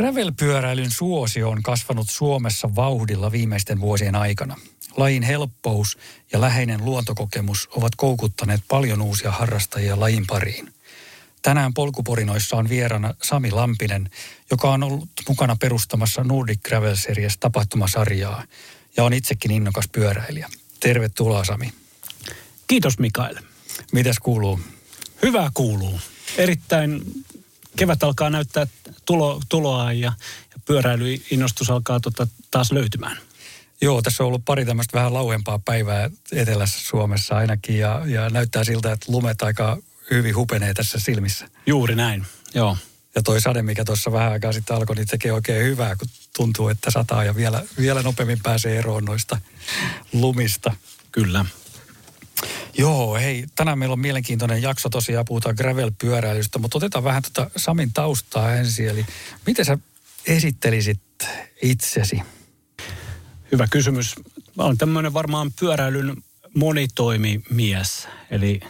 Gravel-pyöräilyn suosio on kasvanut Suomessa vauhdilla viimeisten vuosien aikana. Lajin helppous ja läheinen luontokokemus ovat koukuttaneet paljon uusia harrastajia lajin pariin. Tänään polkuporinoissa on vieraana Sami Lampinen, joka on ollut mukana perustamassa Nordic Gravel Series tapahtumasarjaa ja on itsekin innokas pyöräilijä. Tervetuloa Sami. Kiitos Mikael. Mitäs kuuluu? Hyvää kuuluu. Erittäin kevät alkaa näyttää tulo, tuloa ja, ja pyöräilyinnostus alkaa tota taas löytymään. Joo, tässä on ollut pari tämmöistä vähän lauempaa päivää etelässä Suomessa ainakin ja, ja näyttää siltä, että lumet aika hyvin hupenee tässä silmissä. Juuri näin, joo. Ja toi sade, mikä tuossa vähän aikaa sitten alkoi, niin tekee oikein hyvää, kun tuntuu, että sataa ja vielä, vielä nopeammin pääsee eroon noista lumista. Kyllä. Joo, hei, tänään meillä on mielenkiintoinen jakso tosiaan, puhutaan gravel-pyöräilystä, mutta otetaan vähän tuota Samin taustaa ensin. Eli miten sä esittelisit itsesi? Hyvä kysymys. Mä olen tämmöinen varmaan pyöräilyn monitoimimies, eli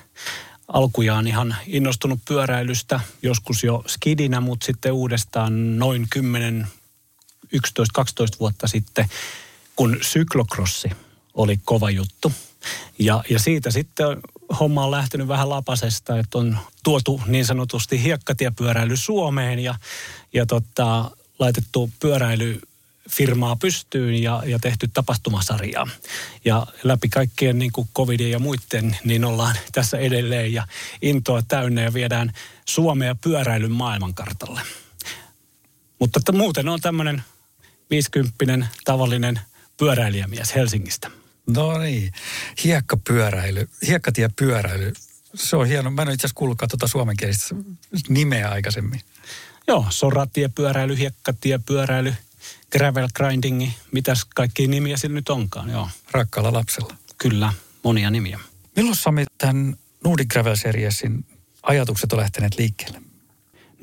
alkujaan ihan innostunut pyöräilystä, joskus jo skidinä, mutta sitten uudestaan noin 10, 11, 12 vuotta sitten, kun syklokrossi oli kova juttu – ja, ja siitä sitten homma on lähtenyt vähän lapasesta, että on tuotu niin sanotusti hiekkatiepyöräily Suomeen ja, ja tota, laitettu pyöräily firmaa pystyyn ja, ja tehty tapahtumasarjaa. Ja läpi kaikkien niin kuin covidin ja muiden, niin ollaan tässä edelleen ja intoa täynnä ja viedään Suomea pyöräilyn maailmankartalle. Mutta että muuten on tämmöinen 50 tavallinen pyöräilijämies Helsingistä. No niin, hiekkapyöräily, hiekkatiepyöräily. Se on hieno. Mä en itse asiassa kuullutkaan tuota suomenkielistä nimeä aikaisemmin. Joo, soratiepyöräily, hiekkatiepyöräily, gravel grindingi, mitäs kaikki nimiä sillä nyt onkaan, joo. Rakkaalla lapsella. Kyllä, monia nimiä. Milloin Sami tämän Nordic Gravel Seriesin ajatukset on lähteneet liikkeelle?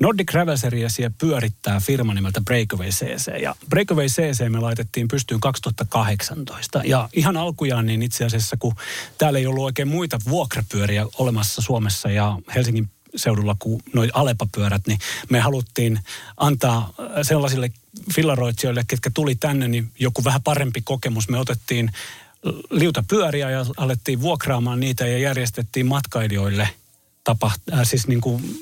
Nordic Gravel Seriesia pyörittää firma nimeltä Breakaway CC. Ja Breakaway CC me laitettiin pystyyn 2018. Ja ihan alkujaan niin itse asiassa, kun täällä ei ollut oikein muita vuokrapyöriä olemassa Suomessa ja Helsingin seudulla kuin noin Alepa-pyörät, niin me haluttiin antaa sellaisille fillaroitsijoille, ketkä tuli tänne, niin joku vähän parempi kokemus. Me otettiin liuta pyöriä ja alettiin vuokraamaan niitä ja järjestettiin matkailijoille – tapaht, äh, siis niin kuin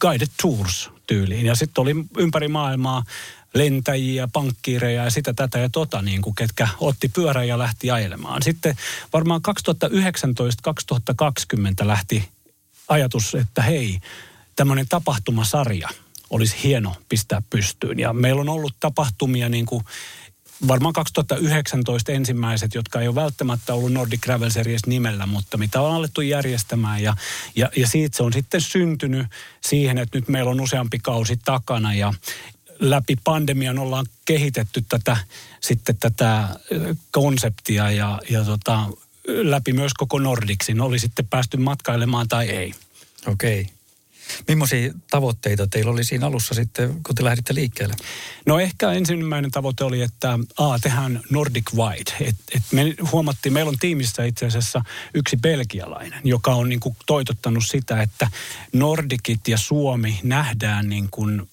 guided tours tyyliin. Ja sitten oli ympäri maailmaa lentäjiä, pankkiireja ja sitä, tätä ja tota, niin kuin, ketkä otti pyörän ja lähti ajelemaan. Sitten varmaan 2019-2020 lähti ajatus, että hei, tämmöinen tapahtumasarja olisi hieno pistää pystyyn. Ja meillä on ollut tapahtumia niin kuin varmaan 2019 ensimmäiset, jotka ei ole välttämättä ollut Nordic Gravel Series nimellä, mutta mitä on alettu järjestämään. Ja, ja, ja siitä se on sitten syntynyt siihen, että nyt meillä on useampi kausi takana ja läpi pandemian ollaan kehitetty tätä, sitten tätä konseptia ja, ja tota, läpi myös koko Nordicsin. Oli sitten päästy matkailemaan tai ei. Okei. Okay. Millaisia tavoitteita teillä oli siinä alussa sitten, kun te lähditte liikkeelle? No ehkä ensimmäinen tavoite oli, että A, tehdään Nordic Wide. Et, et me huomattiin, meillä on tiimissä itse asiassa yksi belgialainen, joka on niin kuin toitottanut sitä, että Nordicit ja Suomi nähdään niin kuin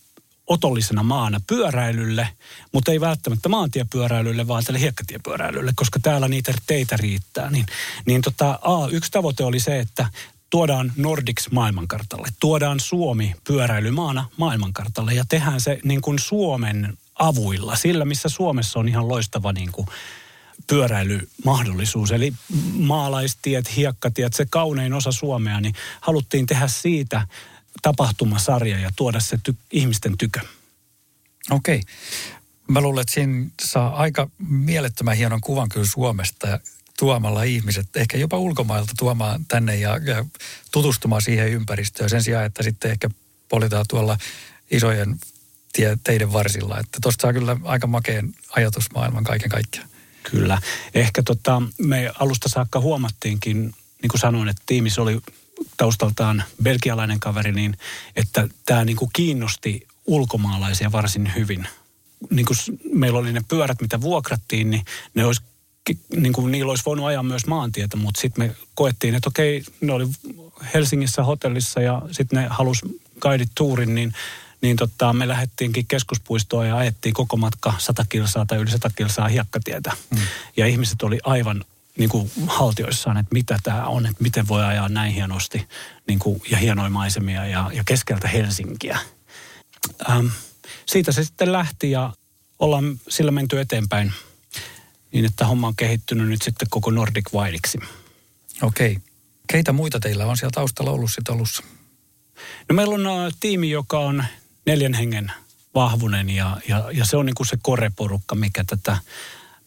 otollisena maana pyöräilylle, mutta ei välttämättä maantiepyöräilylle, vaan tälle hiekkatiepyöräilylle, koska täällä niitä teitä riittää. Niin, niin tota, A, yksi tavoite oli se, että tuodaan Nordics maailmankartalle, tuodaan Suomi pyöräilymaana maailmankartalle ja tehdään se niin kuin Suomen avuilla, sillä missä Suomessa on ihan loistava niin kuin pyöräilymahdollisuus. Eli maalaistiet, hiekkatiet, se kaunein osa Suomea, niin haluttiin tehdä siitä tapahtumasarja ja tuoda se ty- ihmisten tykö. Okei. Mä luulen, että siinä saa aika mielettömän hienon kuvan kyllä Suomesta. Ja tuomalla ihmiset, ehkä jopa ulkomailta tuomaan tänne ja, ja tutustumaan siihen ympäristöön sen sijaan, että sitten ehkä politaan tuolla isojen tie, teidän varsilla. Että tuosta saa kyllä aika makeen ajatusmaailman kaiken kaikkiaan. Kyllä. Ehkä tota, me alusta saakka huomattiinkin, niin kuin sanoin, että tiimissä oli taustaltaan belgialainen kaveri, niin että tämä niin kuin kiinnosti ulkomaalaisia varsin hyvin. Niin kuin meillä oli ne pyörät, mitä vuokrattiin, niin ne olisi niin kuin niillä olisi voinut ajaa myös maantietä, mutta sitten me koettiin, että okei, ne oli Helsingissä hotellissa ja sitten ne halusi guided tourin, niin, niin tota, me lähdettiinkin keskuspuistoon ja ajettiin koko matka 100 kilsaa tai yli 100 kilsaa hiekkatietä. Mm. Ja ihmiset oli aivan niin kuin haltioissaan, että mitä tämä on, että miten voi ajaa näin hienosti niin kuin, ja hienoja maisemia ja, ja keskeltä Helsinkiä. Ähm, siitä se sitten lähti ja ollaan sillä menty eteenpäin niin, että homma on kehittynyt nyt sitten koko Nordic Wideiksi. Okei. Keitä muita teillä on siellä taustalla ollut sitten alussa? No meillä on uh, tiimi, joka on neljän hengen vahvunen ja, ja, ja se on niin kuin se koreporukka, mikä tätä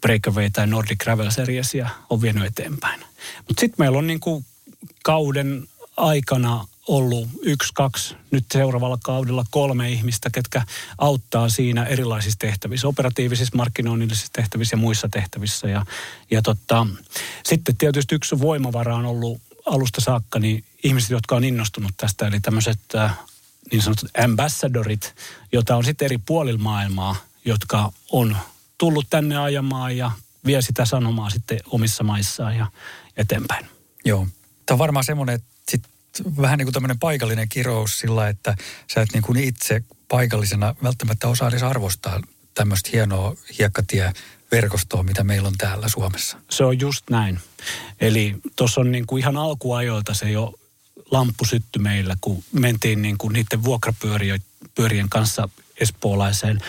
Breakaway tai Nordic Travel Seriesia on vienyt eteenpäin. Mutta sitten meillä on niin kuin kauden aikana ollut yksi, kaksi, nyt seuraavalla kaudella kolme ihmistä, ketkä auttaa siinä erilaisissa tehtävissä, operatiivisissa, markkinoinnillisissa tehtävissä ja muissa tehtävissä. Ja, ja totta, sitten tietysti yksi voimavara on ollut alusta saakka niin ihmiset, jotka on innostunut tästä, eli tämmöiset äh, niin sanotut ambassadorit, joita on sitten eri puolilla maailmaa, jotka on tullut tänne ajamaan ja vie sitä sanomaa sitten omissa maissaan ja eteenpäin. Joo. Tämä on varmaan semmoinen, että sit vähän niin kuin tämmöinen paikallinen kirous sillä, että sä et niin kuin itse paikallisena välttämättä osaa edes arvostaa tämmöistä hienoa hiekkatie verkostoa, mitä meillä on täällä Suomessa. Se on just näin. Eli tuossa on niin kuin ihan alkuajoilta se jo lamppu sytty meillä, kun mentiin niin kuin niiden vuokrapyörien kanssa espoolaiseen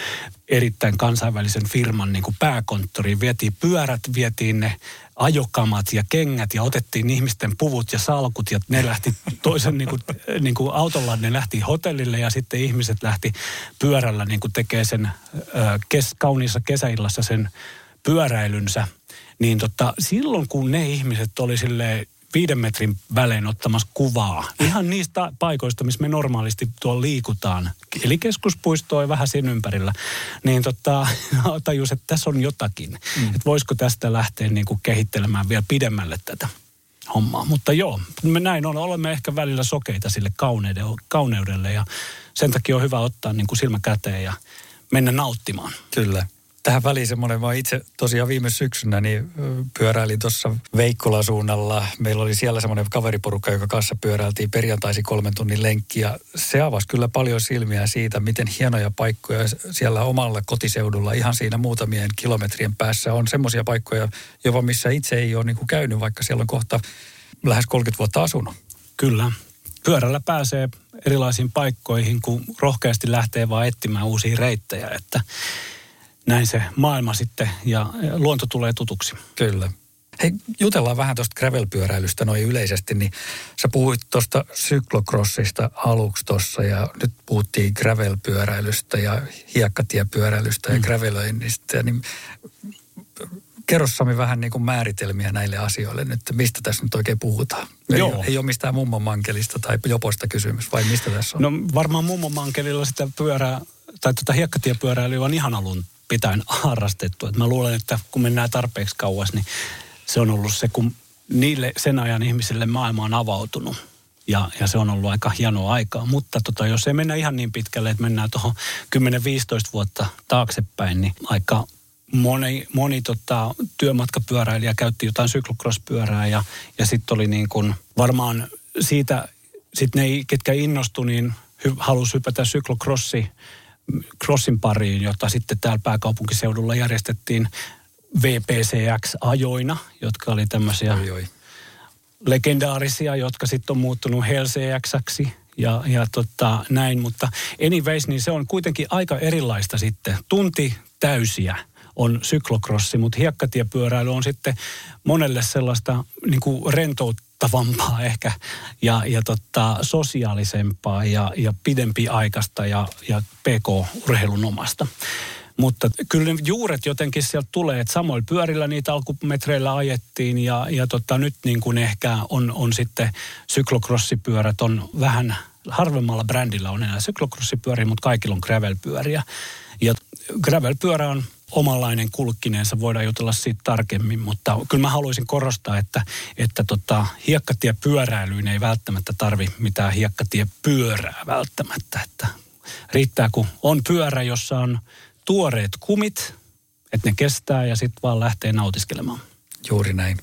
erittäin kansainvälisen firman niin kuin pääkonttoriin. Vietiin pyörät, vietiin ne ajokamat ja kengät ja otettiin ihmisten puvut ja salkut ja ne lähti toisen niin kuin, niin kuin autolla, ne lähti hotellille ja sitten ihmiset lähti pyörällä niin kuin tekee sen kes, kauniissa kesäillassa sen pyöräilynsä. Niin tota, silloin kun ne ihmiset oli silleen viiden metrin välein ottamassa kuvaa. Ihan niistä paikoista, missä me normaalisti tuolla liikutaan. Eli keskuspuistoa ja vähän sen ympärillä. Niin tota, tajus, että tässä on jotakin. Mm. Että voisiko tästä lähteä niin kuin kehittelemään vielä pidemmälle tätä hommaa. Mutta joo, me näin on. Olemme ehkä välillä sokeita sille kauneudelle ja sen takia on hyvä ottaa niin kuin silmä käteen ja mennä nauttimaan. Kyllä tähän väliin semmoinen, mä itse tosiaan viime syksynä niin pyöräilin tuossa Veikkola suunnalla. Meillä oli siellä semmoinen kaveriporukka, joka kanssa pyöräiltiin perjantaisi kolmen tunnin lenkki. Ja se avasi kyllä paljon silmiä siitä, miten hienoja paikkoja siellä omalla kotiseudulla, ihan siinä muutamien kilometrien päässä on semmoisia paikkoja, jopa missä itse ei ole niin kuin käynyt, vaikka siellä on kohta lähes 30 vuotta asunut. Kyllä. Pyörällä pääsee erilaisiin paikkoihin, kun rohkeasti lähtee vaan etsimään uusia reittejä, että näin se maailma sitten ja luonto tulee tutuksi. Kyllä. Hei, jutellaan vähän tuosta gravelpyöräilystä noin yleisesti, niin sä puhuit tuosta syklocrossista aluksi tuossa ja nyt puhuttiin gravelpyöräilystä ja hiekkatiepyöräilystä ja mm. gravelöinnistä, niin kerro Sami vähän niin kuin määritelmiä näille asioille nyt, mistä tässä nyt oikein puhutaan. Ei, Joo. ei ole mistään mummon mankelista tai joposta kysymys, vai mistä tässä on? No varmaan mummon mankelilla sitä pyörää, tai tuota hiekkatiepyöräilyä on ihan alun pitäen harrastettu. Et mä luulen, että kun mennään tarpeeksi kauas, niin se on ollut se, kun niille sen ajan ihmisille maailma on avautunut. Ja, ja se on ollut aika hienoa aikaa. Mutta tota, jos ei mennä ihan niin pitkälle, että mennään tuohon 10-15 vuotta taaksepäin, niin aika moni, moni tota, työmatkapyöräilijä käytti jotain syklocross-pyörää ja, ja sitten oli niin kuin varmaan siitä, sitten ne, ketkä innostu, niin hy, halusi hypätä syklocrossi crossin pariin, jota sitten täällä pääkaupunkiseudulla järjestettiin VPCX-ajoina, jotka oli tämmöisiä oi, oi. legendaarisia, jotka sitten on muuttunut HLCX-ksi ja, ja tota, näin. Mutta anyways, niin se on kuitenkin aika erilaista sitten. Tunti täysiä on syklokrossi, mutta hiekkatiepyöräily on sitten monelle sellaista niin kuin rentouttavampaa ehkä ja, ja tota, sosiaalisempaa ja, ja pidempi aikaista ja, ja PK-urheilun omasta. Mutta kyllä ne juuret jotenkin sieltä tulee, että samoilla pyörillä niitä alkumetreillä ajettiin ja, ja tota, nyt niin kuin ehkä on, on sitten syklokrossipyörät on vähän harvemmalla brändillä on enää syklokrossipyöriä, mutta kaikilla on gravelpyöriä. Ja gravelpyörä on omanlainen kulkkineensa, voidaan jutella siitä tarkemmin, mutta kyllä mä haluaisin korostaa, että, että tota, hiekkatiepyöräilyyn ei välttämättä tarvi mitään hiekkatiepyörää välttämättä, että riittää kun on pyörä, jossa on tuoreet kumit, että ne kestää ja sitten vaan lähtee nautiskelemaan. Juuri näin.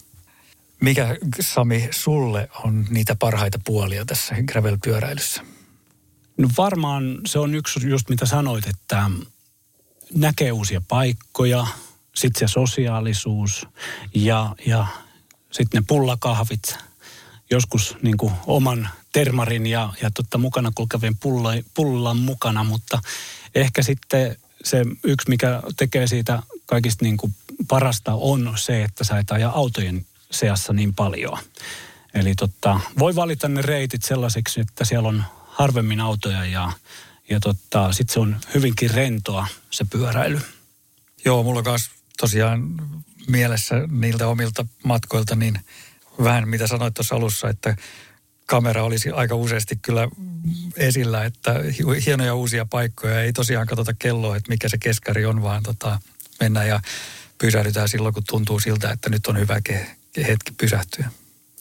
Mikä, Sami, sulle on niitä parhaita puolia tässä gravel-pyöräilyssä? No varmaan se on yksi just mitä sanoit, että näkee uusia paikkoja, sitten se sosiaalisuus ja, ja sitten ne pullakahvit, joskus niin kuin oman termarin ja, ja totta mukana kulkevien pullan mukana, mutta ehkä sitten se yksi, mikä tekee siitä kaikista niin kuin parasta on se, että sä et aja autojen seassa niin paljon. Eli totta, voi valita ne reitit sellaiseksi, että siellä on harvemmin autoja ja, ja totta, sitten se on hyvinkin rentoa se pyöräily. Joo, mulla on myös tosiaan mielessä niiltä omilta matkoilta niin vähän mitä sanoit tuossa alussa, että kamera olisi aika useasti kyllä esillä, että hienoja uusia paikkoja. Ei tosiaan katsota kelloa, että mikä se keskari on, vaan tota, mennään ja pysähdytään silloin, kun tuntuu siltä, että nyt on hyvä hetki pysähtyä.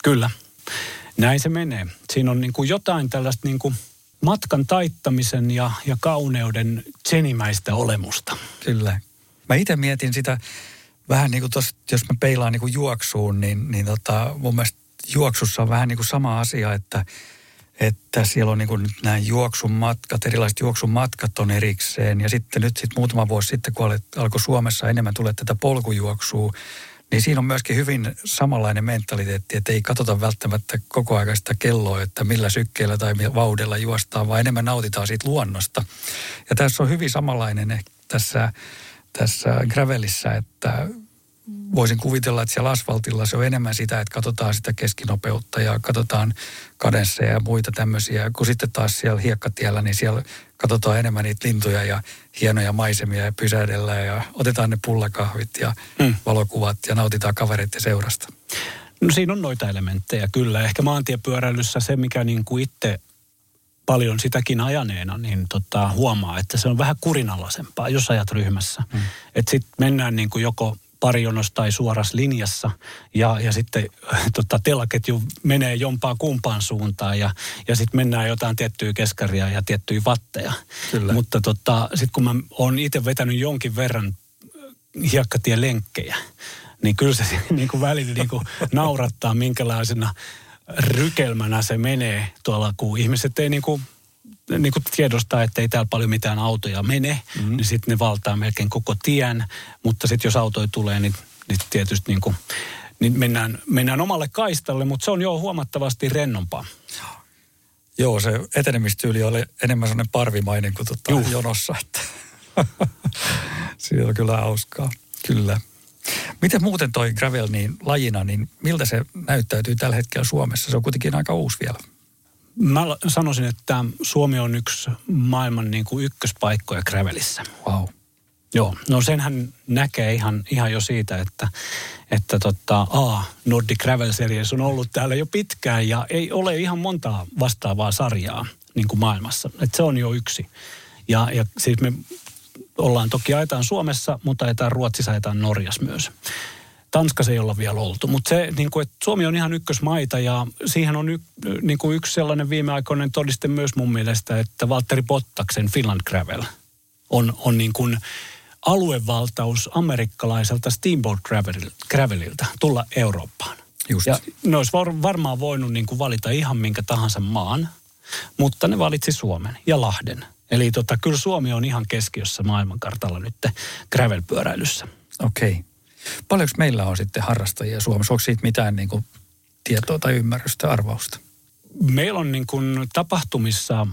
Kyllä, näin se menee. Siinä on niin kuin jotain tällaista niin kuin matkan taittamisen ja, ja kauneuden senimäistä olemusta. Kyllä. Mä itse mietin sitä vähän niin kuin tossa, jos mä peilaan niin kuin juoksuun, niin, niin tota, mun mielestä juoksussa on vähän niin kuin sama asia, että, että siellä on niin kuin nyt nämä juoksun matkat, erilaiset juoksun matkat on erikseen. Ja sitten nyt sitten muutama vuosi sitten, kun alkoi Suomessa enemmän tulee tätä polkujuoksua, niin siinä on myöskin hyvin samanlainen mentaliteetti, että ei katsota välttämättä koko ajan sitä kelloa, että millä sykkeellä tai vauhdilla juostaan, vaan enemmän nautitaan siitä luonnosta. Ja tässä on hyvin samanlainen tässä, tässä gravelissä, että voisin kuvitella, että siellä asfaltilla se on enemmän sitä, että katsotaan sitä keskinopeutta ja katsotaan kadensseja ja muita tämmöisiä. Kun sitten taas siellä hiekkatiellä, niin siellä katsotaan enemmän niitä lintuja ja hienoja maisemia ja pysähdellään ja otetaan ne pullakahvit ja mm. valokuvat ja nautitaan kavereiden seurasta. No siinä on noita elementtejä kyllä. Ehkä maantiepyöräilyssä se, mikä niin kuin itse paljon sitäkin ajaneena, niin tota, huomaa, että se on vähän kurinalaisempaa, jos ajat ryhmässä. Mm. Että sitten mennään niin kuin joko parijonos tai suoras linjassa ja, ja sitten tota, telaketju menee jompaan kumpaan suuntaan ja, ja sitten mennään jotain tiettyä keskaria ja tiettyjä vatteja. Kyllä. Mutta tota, sitten kun mä oon itse vetänyt jonkin verran hiekkatien lenkkejä, niin kyllä se niin kuin välillä niin kuin naurattaa, minkälaisena rykelmänä se menee tuolla, kun ihmiset ei niin kuin niin kuin tiedostaa, että ei täällä paljon mitään autoja mene, mm-hmm. niin sitten ne valtaa melkein koko tien. Mutta sitten jos autoja tulee, niin, niin tietysti niin kuin, niin mennään, mennään omalle kaistalle, mutta se on jo huomattavasti rennompaa. Joo, se etenemistyyli oli enemmän sellainen parvimainen kuin tuota jonossa. Että. Siinä on kyllä hauskaa, kyllä. Miten muuten toi gravel niin lajina, niin miltä se näyttäytyy tällä hetkellä Suomessa? Se on kuitenkin aika uusi vielä. Mä sanoisin, että Suomi on yksi maailman niin kuin ykköspaikkoja gravelissä. Wow. Joo, no senhän näkee ihan, ihan jo siitä, että, että tota, A, Nordic Gravel Series on ollut täällä jo pitkään ja ei ole ihan montaa vastaavaa sarjaa niin kuin maailmassa. Et se on jo yksi. Ja, ja siis me ollaan toki ajetaan Suomessa, mutta ajetaan Ruotsissa, ajetaan Norjas myös. Tanskassa ei olla vielä oltu. Mutta se, niin kuin, että Suomi on ihan ykkösmaita ja siihen on y, niin kuin yksi sellainen viimeaikoinen todiste myös mun mielestä, että Valtteri Bottaksen Finland Gravel on, on niin kuin aluevaltaus amerikkalaiselta Steamboat Gravelilta tulla Eurooppaan. Just. Ja ne olisi var, varmaan voinut niin kuin valita ihan minkä tahansa maan, mutta ne valitsi Suomen ja Lahden. Eli tota, kyllä Suomi on ihan keskiössä maailmankartalla nyt gravel-pyöräilyssä. Okei. Okay. Paljonko meillä on sitten harrastajia Suomessa? Onko siitä mitään niin kuin tietoa tai ymmärrystä, arvausta? Meillä on niin kuin tapahtumissa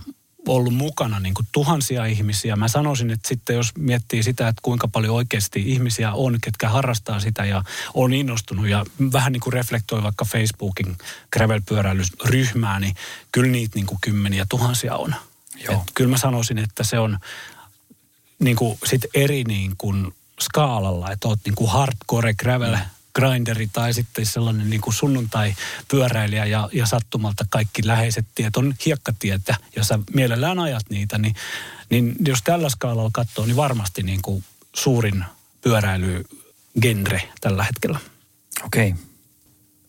ollut mukana niin kuin tuhansia ihmisiä. Mä sanoisin, että sitten jos miettii sitä, että kuinka paljon oikeasti ihmisiä on, ketkä harrastaa sitä ja on innostunut ja vähän niin kuin reflektoi vaikka Facebookin gravel-pyöräilyryhmää, niin kyllä niitä niin kuin kymmeniä tuhansia on. Joo. Et kyllä mä sanoisin, että se on niin kuin sit eri niin kuin skaalalla, että oot niin kuin hardcore gravel grinderi tai sitten sellainen niin kuin sunnuntai-pyöräilijä ja, ja sattumalta kaikki läheiset tiet on hiekkatietä ja sä mielellään ajat niitä, niin, niin jos tällä skaalalla katsoo, niin varmasti niin kuin suurin pyöräilygenre tällä hetkellä. Okei. Okay.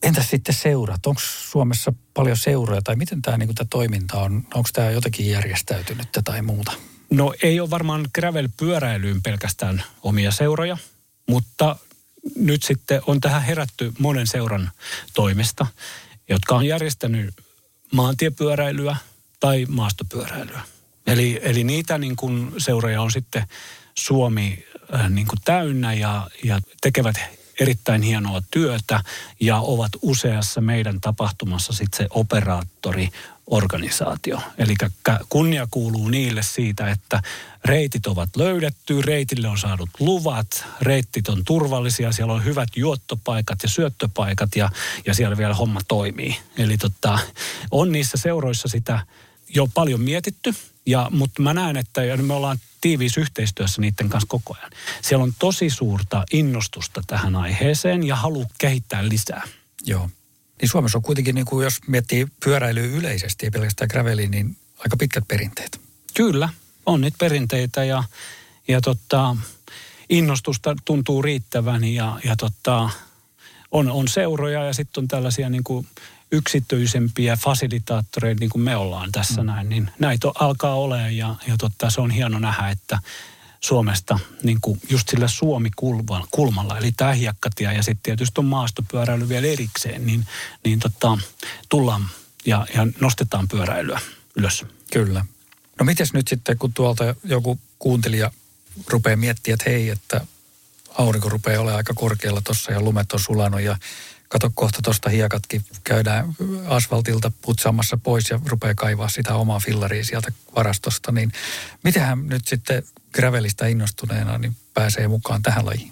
Entäs sitten seurat? Onko Suomessa paljon seuroja tai miten tämä niinku, toiminta on? Onko tämä jotenkin järjestäytynyt tai muuta? No ei ole varmaan gravel-pyöräilyyn pelkästään omia seuroja, mutta nyt sitten on tähän herätty monen seuran toimesta, jotka on järjestänyt maantiepyöräilyä tai maastopyöräilyä. Eli, eli niitä niin kuin seuroja on sitten Suomi äh, niin kuin täynnä ja, ja tekevät erittäin hienoa työtä ja ovat useassa meidän tapahtumassa sitten se operaattori organisaatio. Eli kunnia kuuluu niille siitä, että reitit ovat löydetty, reitille on saadut luvat, reitit on turvallisia, siellä on hyvät juottopaikat ja syöttöpaikat ja, ja siellä vielä homma toimii. Eli tota, on niissä seuroissa sitä jo paljon mietitty, ja, mutta mä näen, että me ollaan tiiviissä yhteistyössä niiden kanssa koko ajan. Siellä on tosi suurta innostusta tähän aiheeseen ja halu kehittää lisää. Joo. Niin Suomessa on kuitenkin, niin kuin jos miettii pyöräilyä yleisesti, ei pelkästään graveliä, niin aika pitkät perinteet. Kyllä, on niitä perinteitä ja, ja tota, innostusta tuntuu riittävän ja, ja tota, on, on seuroja ja sitten on tällaisia niin kuin yksityisempiä fasilitaattoreita, niin kuin me ollaan tässä mm. näin, niin näitä alkaa olemaan ja, ja totta, se on hieno nähdä, että Suomesta niin kuin just sillä Suomi-kulmalla, eli tämä hiekkatie ja sitten tietysti on maastopyöräily vielä erikseen, niin, niin tota, tullaan ja, ja nostetaan pyöräilyä ylös. Kyllä. No mites nyt sitten, kun tuolta joku kuuntelija rupeaa miettimään, että hei, että aurinko rupeaa olemaan aika korkealla tuossa ja lumet on sulanut ja kato kohta tuosta hiekatkin käydään asfaltilta putsaamassa pois ja rupeaa kaivaa sitä omaa fillaria sieltä varastosta, niin mitenhän nyt sitten gravelista innostuneena niin pääsee mukaan tähän lajiin?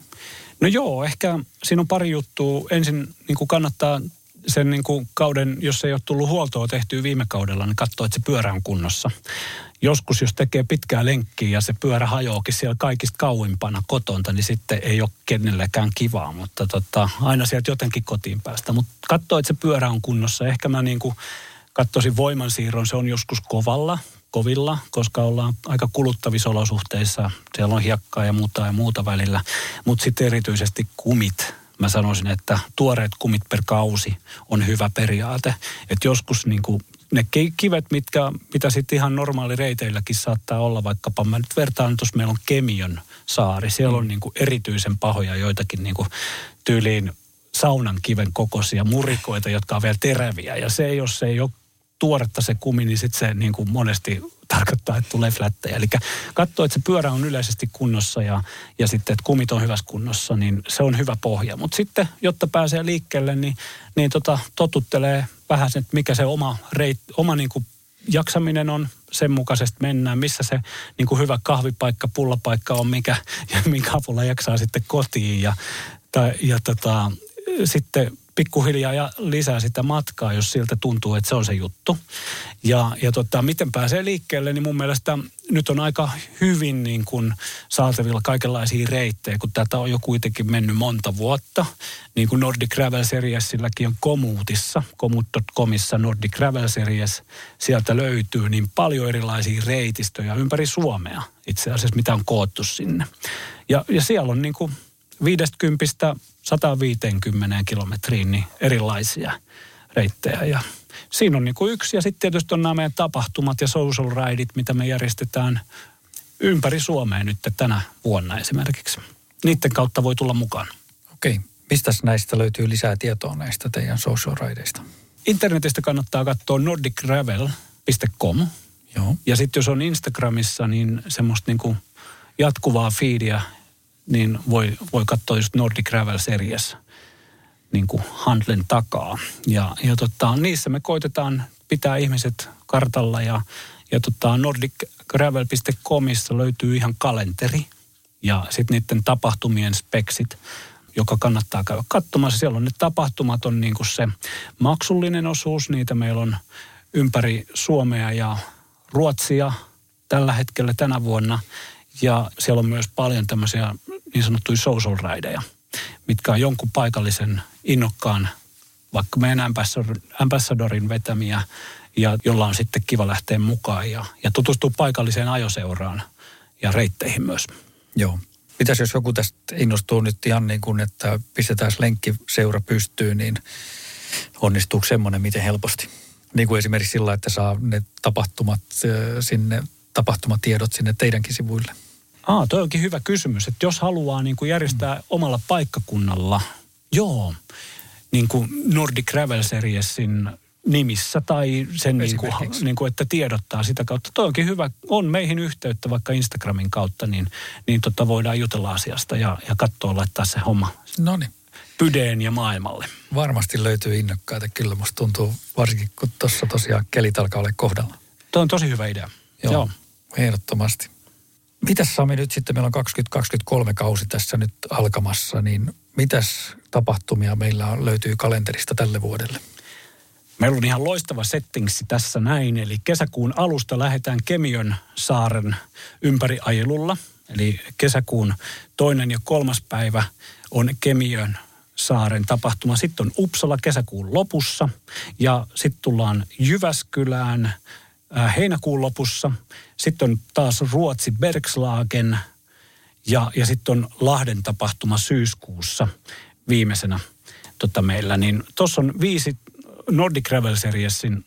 No joo, ehkä siinä on pari juttua. Ensin niin kuin kannattaa sen niin kuin kauden, jos ei ole tullut huoltoa tehtyä viime kaudella, niin katsoa, että se pyörä on kunnossa joskus, jos tekee pitkää lenkkiä ja se pyörä hajoakin siellä kaikista kauimpana kotonta, niin sitten ei ole kenellekään kivaa, mutta tota, aina sieltä jotenkin kotiin päästä. Mutta katso, että se pyörä on kunnossa. Ehkä mä niin kuin katsoisin voimansiirron, se on joskus kovalla, kovilla, koska ollaan aika kuluttavissa olosuhteissa. Siellä on hiekkaa ja muuta ja muuta välillä. Mutta sitten erityisesti kumit. Mä sanoisin, että tuoreet kumit per kausi on hyvä periaate. Että joskus niin kuin ne kivet, mitkä, mitä sitten ihan normaali reiteilläkin saattaa olla, vaikkapa mä nyt vertaan, tuossa meillä on Kemion saari. Siellä on mm. niin kuin erityisen pahoja joitakin niin kuin tyyliin saunan kiven kokoisia murikoita, jotka on vielä teräviä. Ja se, jos se ei ole tuoretta se kumi, niin sitten se niin kuin monesti tarkoittaa, että tulee flättejä. Eli katsoo, että se pyörä on yleisesti kunnossa ja, ja sitten, että kumit on hyvässä kunnossa, niin se on hyvä pohja. Mutta sitten, jotta pääsee liikkeelle, niin, niin tota, totuttelee vähän että mikä se oma, reit, oma niin kuin jaksaminen on, sen mukaisesti mennään, missä se niin kuin hyvä kahvipaikka, pullapaikka on, mikä, ja minkä avulla jaksaa sitten kotiin. Ja, tai, ja tota, sitten pikkuhiljaa ja lisää sitä matkaa, jos siltä tuntuu, että se on se juttu. Ja, ja tota, miten pääsee liikkeelle, niin mun mielestä nyt on aika hyvin niin kuin saatavilla kaikenlaisia reittejä, kun tätä on jo kuitenkin mennyt monta vuotta. Niin kuin Nordic Gravel Seriesilläkin on Komuutissa, komut.comissa Nordic Gravel Series, sieltä löytyy niin paljon erilaisia reitistöjä ympäri Suomea itse asiassa, mitä on koottu sinne. Ja, ja siellä on niin kuin 50 150 kilometriin niin erilaisia reittejä. Ja siinä on niin kuin yksi ja sitten tietysti on nämä meidän tapahtumat ja social rideit, mitä me järjestetään ympäri Suomea nyt tänä vuonna esimerkiksi. Niiden kautta voi tulla mukaan. Okei. Mistä näistä löytyy lisää tietoa näistä teidän social rideista? Internetistä kannattaa katsoa nordicravel.com. Joo. Ja sitten jos on Instagramissa, niin semmoista niin kuin jatkuvaa fiidiä niin voi, voi katsoa just Nordic Gravel Series niin handlen takaa. Ja, ja tota, niissä me koitetaan pitää ihmiset kartalla ja, ja tota, nordicgravel.comissa löytyy ihan kalenteri ja sitten niiden tapahtumien speksit, joka kannattaa käydä katsomassa. Siellä on ne tapahtumat on niin kuin se maksullinen osuus, niitä meillä on ympäri Suomea ja Ruotsia tällä hetkellä tänä vuonna – Ja siellä on myös paljon tämmöisiä niin sanottuja social rideja, mitkä on jonkun paikallisen innokkaan, vaikka meidän ambassadorin vetämiä, ja jolla on sitten kiva lähteä mukaan ja, ja tutustua paikalliseen ajoseuraan ja reitteihin myös. Joo. Mitäs jos joku tästä innostuu nyt ihan niin kuin, että pistetään lenkkiseura pystyyn, niin onnistuuko semmoinen miten helposti? Niin kuin esimerkiksi sillä, että saa ne tapahtumat sinne, tapahtumatiedot sinne teidänkin sivuille. Aa, toi onkin hyvä kysymys, että jos haluaa niin kuin järjestää mm. omalla paikkakunnalla, joo, niin kuin Nordic Travel Seriesin nimissä tai sen, niin kuin, niin kuin, että tiedottaa sitä kautta. Toi onkin hyvä, on meihin yhteyttä vaikka Instagramin kautta, niin, niin tota voidaan jutella asiasta ja, ja katsoa laittaa se homma Noniin. pydeen ja maailmalle. Varmasti löytyy innokkaita, kyllä musta tuntuu, varsinkin kun tuossa tosiaan kelit alkaa olla kohdalla. Tuo on tosi hyvä idea. Joo, Joo. ehdottomasti. Mitäs Sami nyt sitten, meillä on 2023 kausi tässä nyt alkamassa, niin mitäs tapahtumia meillä on, löytyy kalenterista tälle vuodelle? Meillä on ihan loistava settingsi tässä näin, eli kesäkuun alusta lähdetään Kemiön saaren ympäriajelulla. Eli kesäkuun toinen ja kolmas päivä on Kemiön saaren tapahtuma. Sitten on Uppsala kesäkuun lopussa ja sitten tullaan Jyväskylään heinäkuun lopussa. Sitten on taas Ruotsi Bergslagen ja, ja sitten on Lahden tapahtuma syyskuussa viimeisenä tota meillä. Niin tuossa on viisi Nordic Travel Seriesin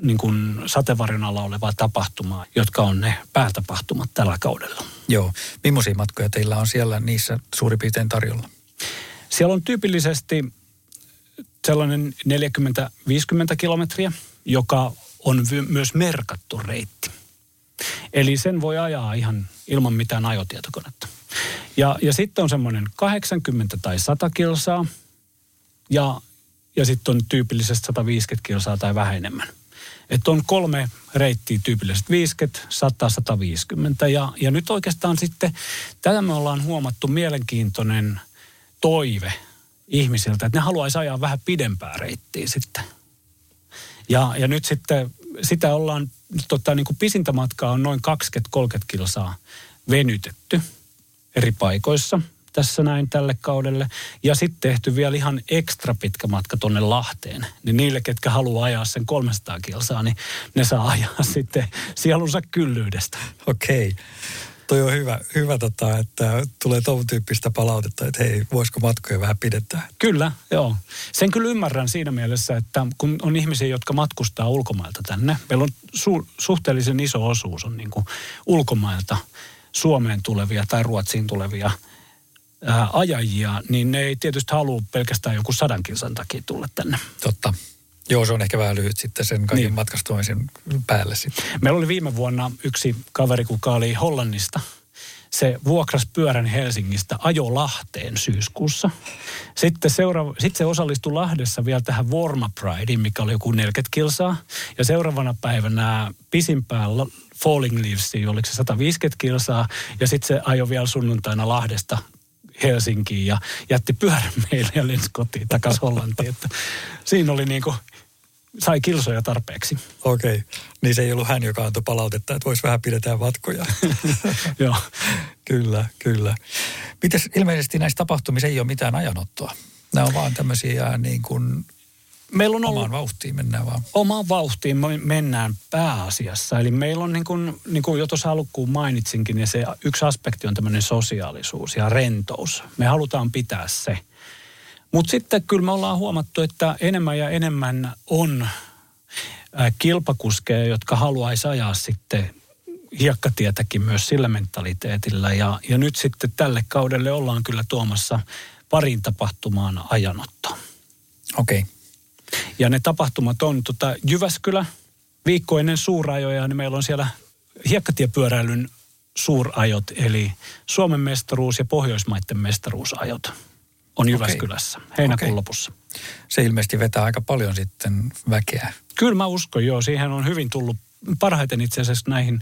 niin kuin sateenvarjon alla olevaa tapahtumaa, jotka on ne päätapahtumat tällä kaudella. Joo. Millaisia matkoja teillä on siellä niissä suurin piirtein tarjolla? Siellä on tyypillisesti sellainen 40-50 kilometriä, joka on myös merkattu reitti. Eli sen voi ajaa ihan ilman mitään ajotietokonetta. Ja, ja sitten on semmoinen 80 tai 100 kilsaa ja ja sitten on tyypillisesti 150 kilsaa tai vähän enemmän. Että on kolme reittiä tyypillisesti 50, 100, 150 ja, ja nyt oikeastaan sitten tätä me ollaan huomattu mielenkiintoinen toive ihmisiltä, että ne haluaisi ajaa vähän pidempää reittiä sitten. Ja, ja nyt sitten sitä ollaan, tota, niin kuin pisintä matkaa on noin 20-30 kilsaa venytetty eri paikoissa – tässä näin tälle kaudelle. Ja sitten tehty vielä ihan ekstra pitkä matka tonne Lahteen. Niin niille, ketkä haluaa ajaa sen 300 kilsaa, niin ne saa ajaa sitten sielunsa kyllyydestä. Okei. Okay. Toi on hyvä, hyvä tota, että tulee tuon tyyppistä palautetta, että hei, voisiko matkoja vähän pidentää? Kyllä, joo. Sen kyllä ymmärrän siinä mielessä, että kun on ihmisiä, jotka matkustaa ulkomailta tänne, meillä on su- suhteellisen iso osuus on niin kuin ulkomailta Suomeen tulevia tai Ruotsiin tulevia – ää, ajajia, niin ne ei tietysti halua pelkästään joku sadan kilsan takia tulla tänne. Totta. Joo, se on ehkä vähän lyhyt sitten sen kaiken niin. matkastumisen päälle sitten. Meillä oli viime vuonna yksi kaveri, kuka oli Hollannista. Se vuokras pyörän Helsingistä ajo Lahteen syyskuussa. Sitten, seuraava, sitten se osallistui Lahdessa vielä tähän Vorma Prideen, mikä oli joku 40 kilsaa. Ja seuraavana päivänä pisimpään Falling Leavesiin, oliko se 150 kilsaa. Ja sitten se ajoi vielä sunnuntaina Lahdesta Helsinkiin ja jätti pyörän meille ja lensi kotiin takaisin Hollantiin. Että siinä oli niin kuin, sai kilsoja tarpeeksi. Okei, okay. niin se ei ollut hän, joka antoi palautetta, että voisi vähän pidetään vatkoja. Joo. kyllä, kyllä. Mites ilmeisesti näissä tapahtumissa ei ole mitään ajanottoa? Nämä on vaan tämmöisiä niin kuin Meillä on ollut, omaan vauhtiin mennään vaan. Omaan vauhtiin mennään pääasiassa. Eli meillä on niin kuin, niin kuin jo tuossa alkuun mainitsinkin, niin se yksi aspekti on tämmöinen sosiaalisuus ja rentous. Me halutaan pitää se. Mutta sitten kyllä me ollaan huomattu, että enemmän ja enemmän on kilpakuskeja, jotka haluaisi ajaa sitten hiekkatietäkin myös sillä mentaliteetillä. Ja, ja nyt sitten tälle kaudelle ollaan kyllä tuomassa parin tapahtumaan ajanotto. Okei. Okay. Ja ne tapahtumat on tota, Jyväskylä, viikko ennen suurajoja, niin meillä on siellä hiekkatiepyöräilyn suurajot, eli Suomen mestaruus ja Pohjoismaiden mestaruusajot on Jyväskylässä okay. heinäkuun okay. lopussa. Se ilmeisesti vetää aika paljon sitten väkeä. Kyllä mä uskon, joo. Siihen on hyvin tullut parhaiten itse asiassa näihin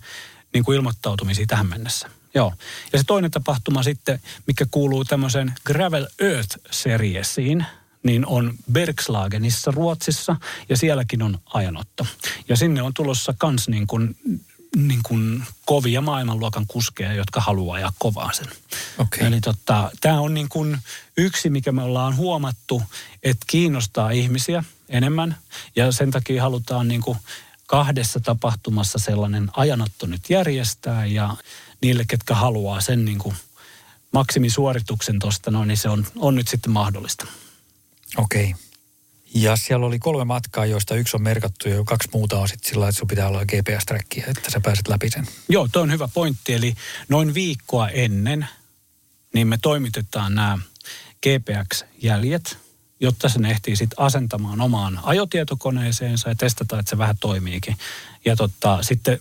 niin kuin ilmoittautumisiin tähän mennessä. Joo. Ja se toinen tapahtuma sitten, mikä kuuluu tämmöiseen Gravel Earth-seriesiin – niin on Bergslagenissa Ruotsissa ja sielläkin on ajanotto. Ja sinne on tulossa kans niin kuin niin kuin kovia maailmanluokan kuskeja, jotka haluaa ajaa kovaa sen. Okay. Eli tota, tämä on niin kuin yksi, mikä me ollaan huomattu, että kiinnostaa ihmisiä enemmän. Ja sen takia halutaan niin kuin kahdessa tapahtumassa sellainen ajanotto nyt järjestää. Ja niille, ketkä haluaa sen niin kuin maksimisuorituksen tuosta, no, niin se on, on nyt sitten mahdollista. Okei. Okay. Ja siellä oli kolme matkaa, joista yksi on merkattu ja kaksi muuta on sitten sillä että sun pitää olla GPS-träkkiä, että sä pääset läpi sen. Joo, tuo on hyvä pointti. Eli noin viikkoa ennen, niin me toimitetaan nämä GPX-jäljet, jotta sen ehtii sitten asentamaan omaan ajotietokoneeseensa ja testata, että se vähän toimiikin. Ja totta, sitten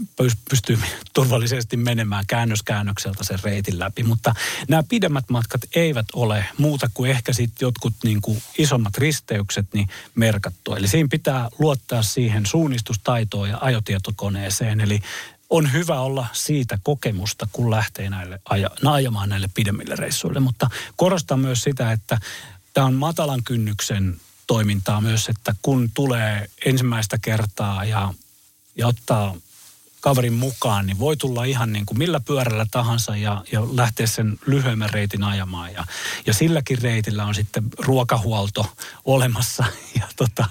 pystyy turvallisesti menemään käännöskäännökseltä sen reitin läpi. Mutta nämä pidemmät matkat eivät ole muuta kuin ehkä sitten jotkut niin kuin isommat risteykset niin merkattu. Eli siinä pitää luottaa siihen suunnistustaitoon ja ajotietokoneeseen. Eli on hyvä olla siitä kokemusta, kun lähtee näille aja, ajamaan näille pidemmille reissuille. Mutta korostan myös sitä, että tämä on matalan kynnyksen toimintaa myös, että kun tulee ensimmäistä kertaa ja, ja ottaa kaverin mukaan, niin voi tulla ihan niin kuin millä pyörällä tahansa ja, ja lähteä sen lyhyemmän reitin ajamaan. Ja, ja silläkin reitillä on sitten ruokahuolto olemassa ja tota,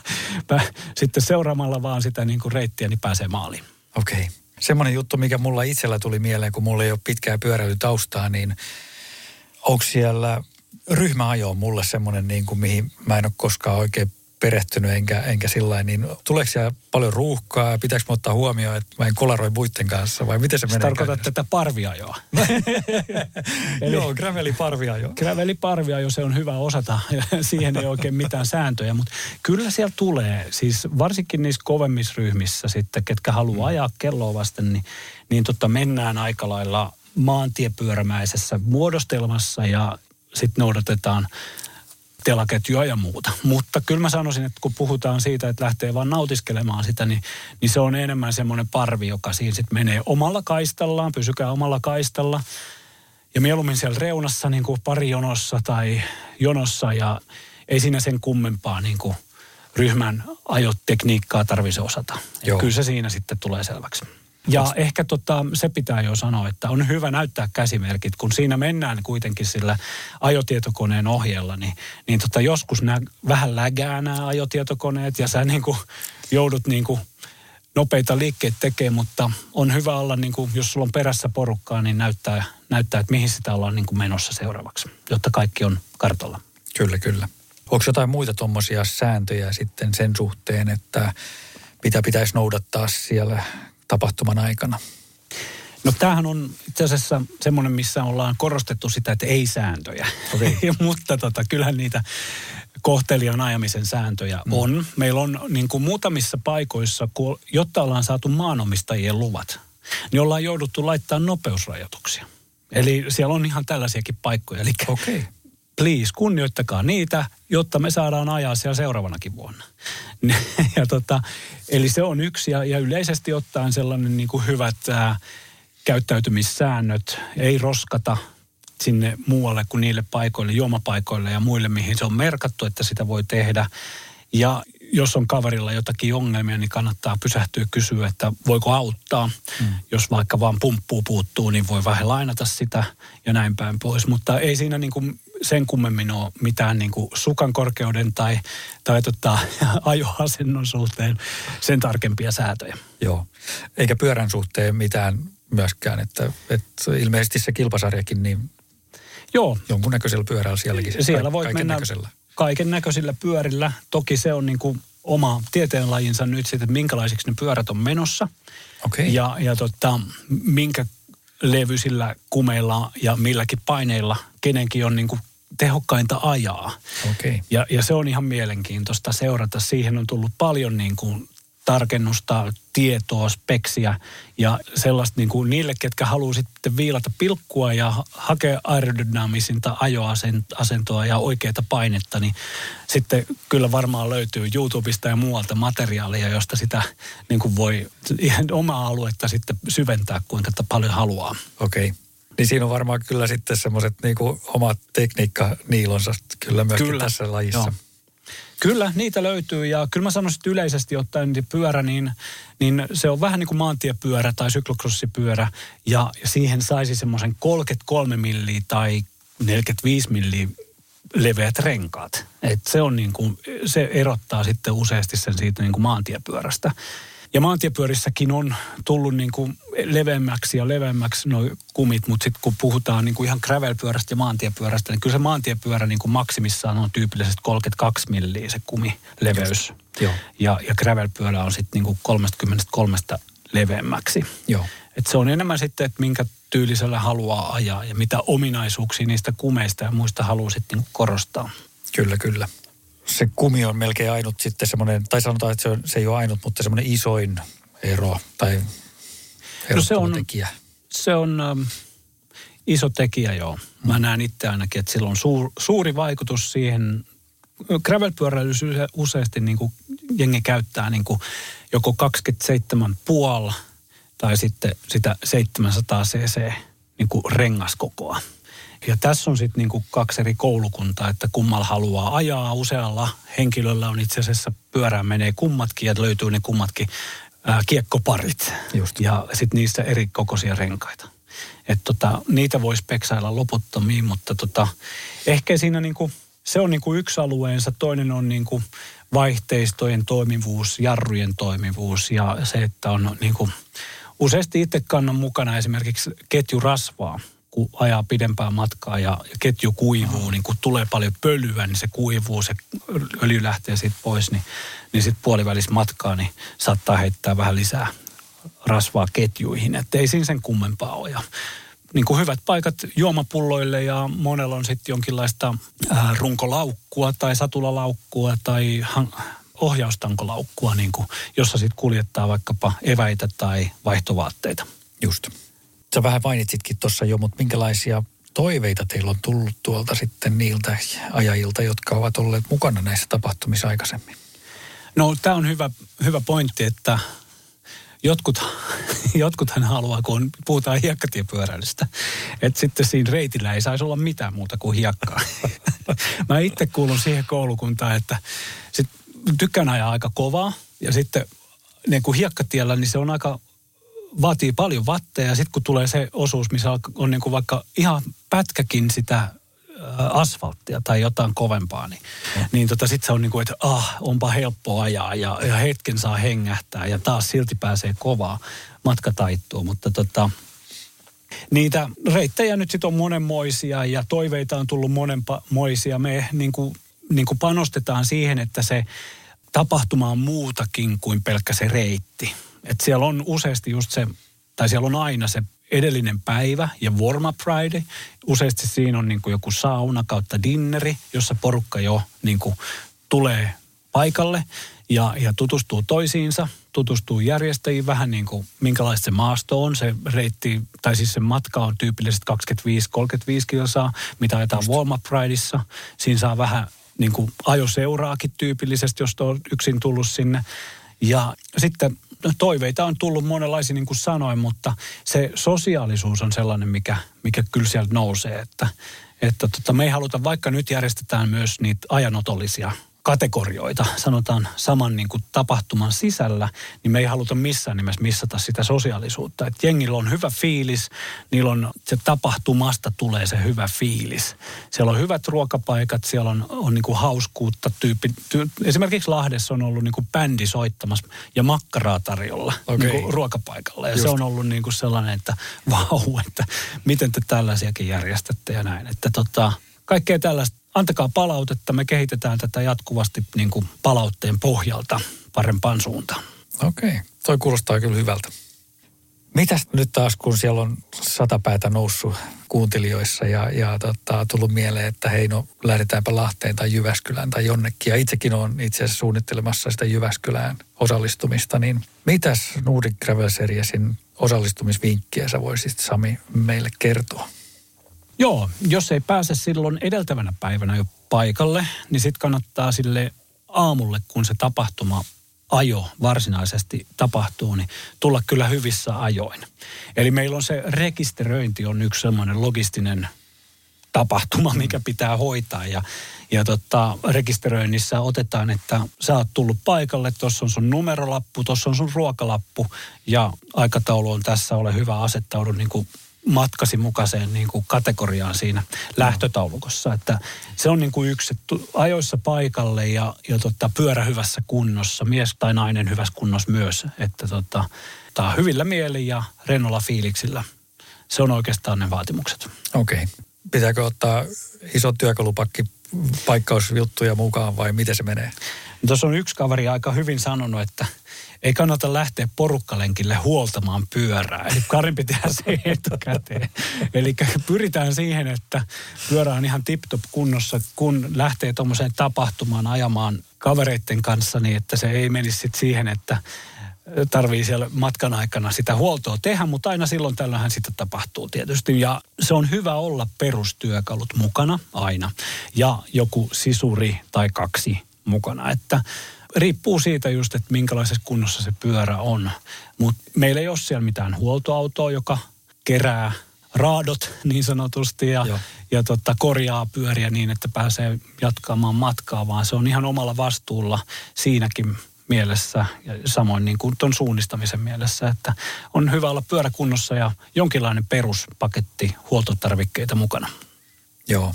sitten seuraamalla vaan sitä niin kuin reittiä, niin pääsee maaliin. Okei. Okay. Semmoinen juttu, mikä mulla itsellä tuli mieleen, kun mulla ei ole pitkää pyöräilytaustaa, niin onko siellä ryhmäajo on mulle semmoinen, niin kuin, mihin mä en ole koskaan oikein perehtynyt enkä, enkä sillä niin tuleeko siellä paljon ruuhkaa ja pitääkö ottaa huomioon, että mä en kolaroi muiden kanssa vai miten se, menee? tarkoitat tätä parviajoa. Eli, Joo, graveli parviajo. Graveli parviajo, se on hyvä osata. Siihen ei oikein mitään sääntöjä, mutta kyllä siellä tulee, siis varsinkin niissä kovemmissa ryhmissä sitten, ketkä haluaa mm. ajaa kelloa vasten, niin, niin totta mennään aika lailla maantiepyörämäisessä muodostelmassa ja sitten noudatetaan telaketjua ja muuta. Mutta kyllä mä sanoisin, että kun puhutaan siitä, että lähtee vaan nautiskelemaan sitä, niin, niin se on enemmän semmoinen parvi, joka siinä sitten menee omalla kaistallaan, pysykää omalla kaistalla. Ja mieluummin siellä reunassa niin kuin pari jonossa tai jonossa ja ei siinä sen kummempaa niin kuin ryhmän ajotekniikkaa tarvitse osata. Kyllä se siinä sitten tulee selväksi. Ja ehkä tota, se pitää jo sanoa, että on hyvä näyttää käsimerkit, kun siinä mennään kuitenkin sillä ajotietokoneen ohjella, niin, niin tota, joskus nämä vähän lägää nämä ajotietokoneet ja sä niin kuin joudut niin kuin nopeita liikkeitä tekemään, mutta on hyvä olla, niin kuin, jos sulla on perässä porukkaa, niin näyttää, näyttää että mihin sitä ollaan niin menossa seuraavaksi, jotta kaikki on kartalla. Kyllä, kyllä. Onko jotain muita tuommoisia sääntöjä sitten sen suhteen, että mitä pitäisi noudattaa siellä tapahtuman aikana? No tämähän on itse asiassa semmoinen, missä ollaan korostettu sitä, että ei sääntöjä. Okay. Mutta tota, kyllähän niitä kohtelijan ajamisen sääntöjä mm. on. Meillä on niin kuin muutamissa paikoissa, kun, jotta ollaan saatu maanomistajien luvat, niin ollaan jouduttu laittaa nopeusrajoituksia. Eli siellä on ihan tällaisiakin paikkoja. Eli okay please, kunnioittakaa niitä, jotta me saadaan ajaa siellä seuraavanakin vuonna. ja tota, eli se on yksi ja, ja yleisesti ottaen sellainen niin kuin hyvät ää, käyttäytymissäännöt, ei roskata sinne muualle kuin niille paikoille, juomapaikoille ja muille, mihin se on merkattu, että sitä voi tehdä. Ja jos on kaverilla jotakin ongelmia, niin kannattaa pysähtyä kysyä, että voiko auttaa. Mm. Jos vaikka vaan pumppuu puuttuu, niin voi vähän lainata sitä ja näin päin pois. Mutta ei siinä niin kuin sen kummemmin ole mitään niin kuin sukan korkeuden tai, tai tota, ajoasennon suhteen sen tarkempia säätöjä. Joo, eikä pyörän suhteen mitään myöskään, että, että ilmeisesti se kilpasarjakin, niin Joo. jonkunnäköisellä pyörällä sielläkin. Siellä voit mennä kaiken näköisillä pyörillä. Toki se on niin kuin oma tieteenlajinsa nyt sitten, että minkälaisiksi ne pyörät on menossa. Okay. Ja, ja tota, minkä levyisillä kumeilla ja milläkin paineilla kenenkin on niin kuin tehokkainta ajaa. Okay. Ja, ja se on ihan mielenkiintoista seurata. Siihen on tullut paljon niin kuin tarkennusta, tietoa, speksiä ja sellaista niin kuin niille, ketkä haluaa sitten viilata pilkkua ja hakea aerodynaamisinta ajoasentoa ja oikeita painetta, niin sitten kyllä varmaan löytyy YouTubesta ja muualta materiaalia, josta sitä niin kuin voi ihan omaa aluetta sitten syventää, kuinka paljon haluaa. Okei. Okay. Niin siinä on varmaan kyllä sitten semmoiset niin omat tekniikka niilonsa kyllä myöskin kyllä. tässä lajissa. Joo. Kyllä, niitä löytyy ja kyllä mä sanoisin, että yleisesti ottaen niin pyörä, niin, niin se on vähän niin kuin maantiepyörä tai syklokrossipyörä ja siihen saisi semmoisen 33 milliä tai 45 milliä leveät renkaat. Et se, on niin kuin, se erottaa sitten useasti sen siitä niin kuin maantiepyörästä. Ja maantiepyörissäkin on tullut niin kuin leveämmäksi ja leveämmäksi nuo kumit, mutta sitten kun puhutaan niin kuin ihan gravelpyörästä ja maantiepyörästä, niin kyllä se maantiepyörä niin kuin maksimissaan on tyypillisesti 32 milliä se kumileveys. Joo. Ja, ja gravelpyörä on sitten niin kuin 33 leveämmäksi. Joo. Et se on enemmän sitten, että minkä tyylisellä haluaa ajaa ja mitä ominaisuuksia niistä kumeista ja muista haluaa sitten niin korostaa. Kyllä, kyllä. Se kumi on melkein ainut sitten semmoinen, tai sanotaan, että se, on, se ei ole ainut, mutta semmoinen isoin ero tai No se on- tekijä. Se on ähm, iso tekijä, joo. Mä näen itse ainakin, että sillä on suur, suuri vaikutus siihen. Gravelpyöräilyssä use- useasti niin kuin jengi käyttää niin kuin joko 27 puol tai sitten sitä 700 cc niin kuin rengaskokoa. Ja tässä on sitten niin kaksi eri koulukuntaa, että kummalla haluaa ajaa. Usealla henkilöllä on itse asiassa pyörään menee kummatkin ja löytyy ne kummatkin ää, kiekkoparit. Just. Ja sitten niissä eri kokoisia renkaita. Et tota, niitä voisi peksailla loputtomiin, mutta tota, ehkä siinä niinku, se on niinku yksi alueensa. Toinen on niinku vaihteistojen toimivuus, jarrujen toimivuus ja se, että on niinku, useasti itse kannan mukana esimerkiksi ketjurasvaa, kun ajaa pidempää matkaa ja, ja ketju kuivuu, niin kun tulee paljon pölyä, niin se kuivuu, se öljy lähtee siitä pois, niin, niin sitten puolivälis matkaa, niin saattaa heittää vähän lisää rasvaa ketjuihin, että ei siinä sen kummempaa ole. Ja niin kuin hyvät paikat juomapulloille ja monella on sitten jonkinlaista ää, runkolaukkua tai satulalaukkua tai han, ohjaustankolaukkua, niin kuin, jossa sitten kuljettaa vaikkapa eväitä tai vaihtovaatteita. Just. Sä vähän mainitsitkin tuossa jo, mutta minkälaisia toiveita teillä on tullut tuolta sitten niiltä ajajilta, jotka ovat olleet mukana näissä tapahtumissa aikaisemmin? No tämä on hyvä, hyvä pointti, että jotkut, jotkuthan haluaa, kun puhutaan hiekkatiepyöräilystä, että sitten siinä reitillä ei saisi olla mitään muuta kuin hiekkaa. Mä itse kuulun siihen koulukuntaan, että sit tykkään ajaa aika kovaa ja sitten niin kuin hiekkatiellä, niin se on aika vaatii paljon vatteja ja sitten kun tulee se osuus, missä on, niin kuin vaikka ihan pätkäkin sitä ä, asfalttia tai jotain kovempaa, niin, niin tota, sitten se on niin kuin, että ah, onpa helppo ajaa ja, ja hetken saa hengähtää ja taas silti pääsee kovaa. Matka taittuu, mutta tota, niitä reittejä nyt sitten on monenmoisia ja toiveita on tullut monenmoisia. Me niin kuin, niin kuin panostetaan siihen, että se tapahtuma on muutakin kuin pelkkä se reitti. Et siellä on useasti just se, tai siellä on aina se edellinen päivä ja warm up Friday. Useasti siinä on niin kuin joku sauna kautta dinneri, jossa porukka jo niin kuin tulee paikalle ja, ja tutustuu toisiinsa, tutustuu järjestäjiin vähän niin kuin minkälaista se maasto on. Se reitti, tai siis se matka on tyypillisesti 25-35 kilsaa, mitä ajetaan warm up rideissa. Siinä saa vähän niin kuin ajoseuraakin tyypillisesti, jos on yksin tullut sinne. Ja sitten toiveita on tullut monenlaisia, niin kuin sanoin, mutta se sosiaalisuus on sellainen, mikä, mikä kyllä sieltä nousee. Että, että tota, me ei haluta, vaikka nyt järjestetään myös niitä ajanotollisia kategorioita, sanotaan saman niin kuin tapahtuman sisällä, niin me ei haluta missään nimessä missata sitä sosiaalisuutta. Että jengillä on hyvä fiilis, niillä on, se tapahtumasta tulee se hyvä fiilis. Siellä on hyvät ruokapaikat, siellä on, on niin kuin hauskuutta tyyppi. Ty, esimerkiksi Lahdessa on ollut niin kuin bändi soittamassa ja makkaraa tarjolla Okei. niin kuin ruokapaikalla. Ja Just. se on ollut niin kuin sellainen, että vau, että miten te tällaisiakin järjestätte ja näin. Että tota, kaikkea tällaista. Antakaa palautetta, me kehitetään tätä jatkuvasti niin kuin palautteen pohjalta parempaan suuntaan. Okei, okay. toi kuulostaa kyllä hyvältä. Mitäs nyt taas, kun siellä on sata päätä noussut kuuntelijoissa ja, ja tota, tullut mieleen, että hei no lähdetäänpä Lahteen tai Jyväskylään tai jonnekin. Ja itsekin olen itse asiassa suunnittelemassa sitä Jyväskylään osallistumista, niin mitäs Nordic Gravel Seriesin osallistumisvinkkiä sä voisit Sami meille kertoa? Joo, jos ei pääse silloin edeltävänä päivänä jo paikalle, niin sitten kannattaa sille aamulle, kun se tapahtuma ajo varsinaisesti tapahtuu, niin tulla kyllä hyvissä ajoin. Eli meillä on se rekisteröinti on yksi sellainen logistinen tapahtuma, mikä pitää hoitaa. Ja, ja tota, rekisteröinnissä otetaan, että sä oot tullut paikalle, tuossa on sun numerolappu, tuossa on sun ruokalappu ja aikataulu on tässä, ole hyvä asettaudu niin kuin matkasi mukaiseen niin kuin kategoriaan siinä lähtötaulukossa. Että se on niin kuin yksi, että ajoissa paikalle ja, ja tota, pyörä hyvässä kunnossa, mies tai nainen hyvässä kunnossa myös. Että tota, hyvillä mieli ja rennolla fiiliksillä. Se on oikeastaan ne vaatimukset. Okei. Okay. Pitääkö ottaa iso työkalupakki paikkausjuttuja mukaan vai miten se menee? Tuossa on yksi kaveri aika hyvin sanonut, että – ei kannata lähteä porukkalenkille huoltamaan pyörää. Eli Karin pitää se etukäteen. Eli pyritään siihen, että pyörä on ihan tip-top kunnossa, kun lähtee tuommoiseen tapahtumaan ajamaan kavereiden kanssa, niin että se ei menisi sit siihen, että tarvii siellä matkan aikana sitä huoltoa tehdä, mutta aina silloin tällöinhän sitä tapahtuu tietysti. Ja se on hyvä olla perustyökalut mukana aina ja joku sisuri tai kaksi mukana. Että riippuu siitä just, että minkälaisessa kunnossa se pyörä on. Mutta meillä ei ole siellä mitään huoltoautoa, joka kerää raadot niin sanotusti ja, ja tota, korjaa pyöriä niin, että pääsee jatkamaan matkaa, vaan se on ihan omalla vastuulla siinäkin mielessä ja samoin niin kuin tuon suunnistamisen mielessä, että on hyvä olla pyöräkunnossa ja jonkinlainen peruspaketti huoltotarvikkeita mukana. Joo.